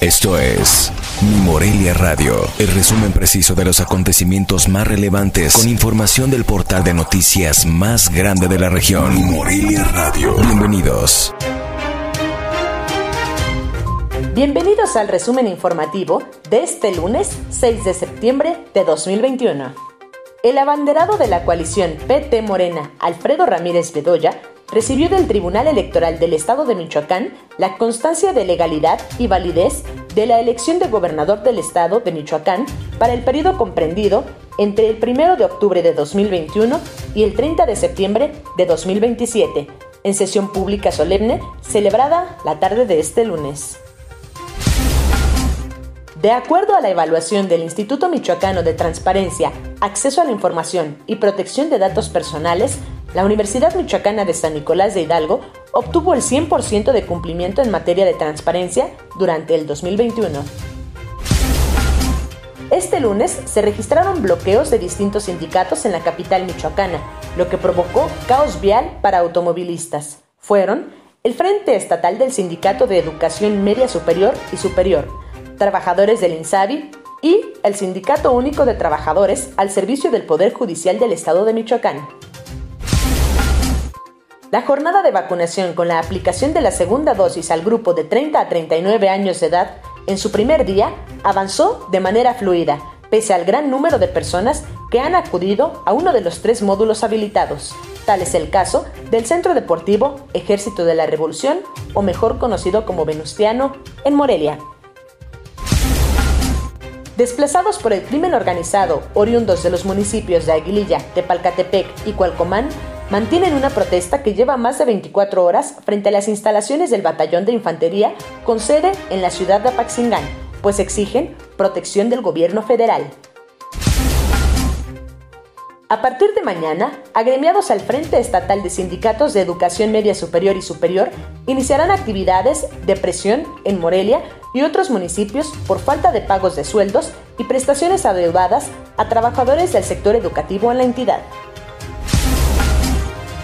Esto es Mi Morelia Radio, el resumen preciso de los acontecimientos más relevantes con información del portal de noticias más grande de la región. Morelia Radio. Bienvenidos. Bienvenidos al resumen informativo de este lunes 6 de septiembre de 2021. El abanderado de la coalición PT Morena, Alfredo Ramírez Bedoya, recibió del Tribunal Electoral del Estado de Michoacán la constancia de legalidad y validez de la elección de gobernador del Estado de Michoacán para el periodo comprendido entre el 1 de octubre de 2021 y el 30 de septiembre de 2027, en sesión pública solemne celebrada la tarde de este lunes. De acuerdo a la evaluación del Instituto Michoacano de Transparencia, Acceso a la Información y Protección de Datos Personales, la Universidad Michoacana de San Nicolás de Hidalgo obtuvo el 100% de cumplimiento en materia de transparencia durante el 2021. Este lunes se registraron bloqueos de distintos sindicatos en la capital michoacana, lo que provocó caos vial para automovilistas. Fueron el Frente Estatal del Sindicato de Educación Media Superior y Superior, trabajadores del INSABI y el Sindicato Único de Trabajadores al servicio del Poder Judicial del Estado de Michoacán. La jornada de vacunación con la aplicación de la segunda dosis al grupo de 30 a 39 años de edad en su primer día avanzó de manera fluida, pese al gran número de personas que han acudido a uno de los tres módulos habilitados. Tal es el caso del Centro Deportivo Ejército de la Revolución, o mejor conocido como Venustiano, en Morelia. Desplazados por el crimen organizado, oriundos de los municipios de Aguililla, Tepalcatepec y Cualcomán, mantienen una protesta que lleva más de 24 horas frente a las instalaciones del Batallón de Infantería con sede en la ciudad de Apaxingán, pues exigen protección del gobierno federal. A partir de mañana, agremiados al Frente Estatal de Sindicatos de Educación Media Superior y Superior iniciarán actividades de presión en Morelia y otros municipios por falta de pagos de sueldos y prestaciones adeudadas a trabajadores del sector educativo en la entidad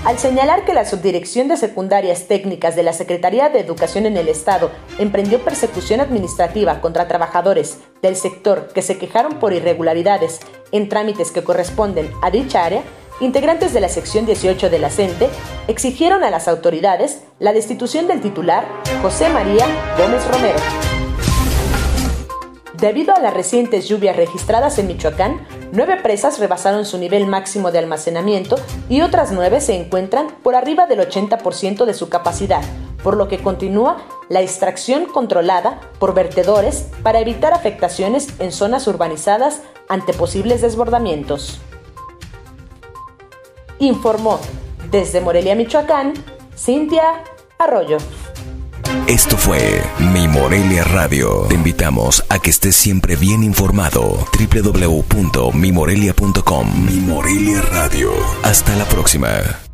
al señalar que la Subdirección de Secundarias Técnicas de la Secretaría de Educación en el Estado emprendió persecución administrativa contra trabajadores del sector que se quejaron por irregularidades en trámites que corresponden a dicha área, integrantes de la sección 18 de la CENTE exigieron a las autoridades la destitución del titular José María Gómez Romero. Debido a las recientes lluvias registradas en Michoacán, nueve presas rebasaron su nivel máximo de almacenamiento y otras nueve se encuentran por arriba del 80% de su capacidad, por lo que continúa la extracción controlada por vertedores para evitar afectaciones en zonas urbanizadas ante posibles desbordamientos. Informó desde Morelia, Michoacán, Cintia Arroyo. Esto fue Mi Morelia Radio. Te invitamos a que estés siempre bien informado. www.mimorelia.com Mi Morelia Radio. Hasta la próxima.